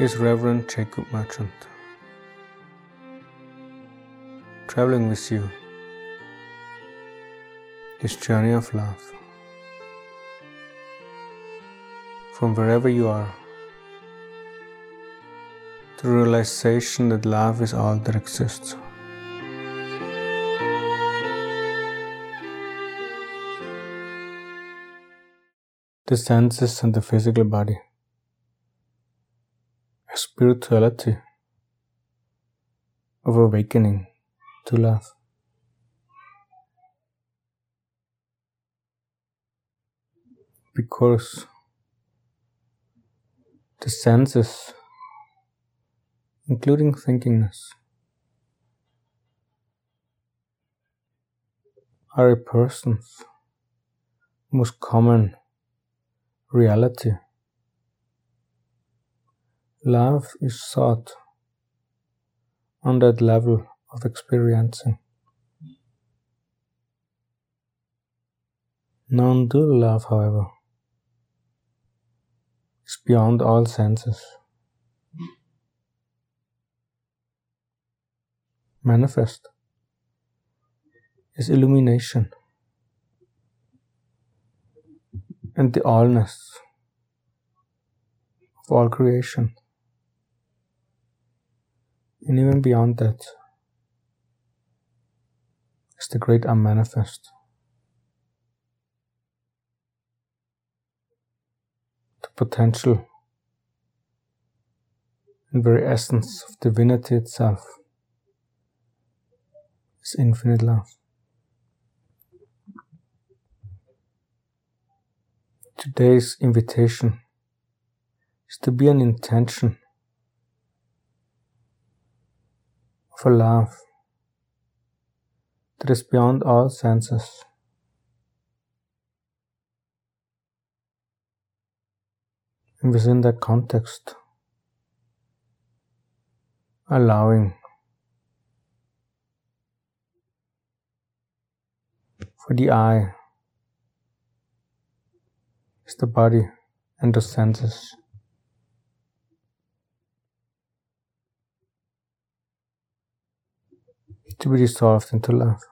is Reverend Jacob Merchant. Traveling with you, his journey of love. From wherever you are, the realization that love is all that exists. The senses and the physical body spirituality of awakening to love. Because the senses, including thinkingness, are a person's most common reality. Love is sought on that level of experiencing. Non-dual love, however, is beyond all senses. Manifest is illumination and the allness of all creation and even beyond that is the great unmanifest. The potential and very essence of divinity itself is infinite love. Today's invitation is to be an intention for love that is beyond all senses. And within that context, allowing for the I is the body and the senses. To be dissolved into love.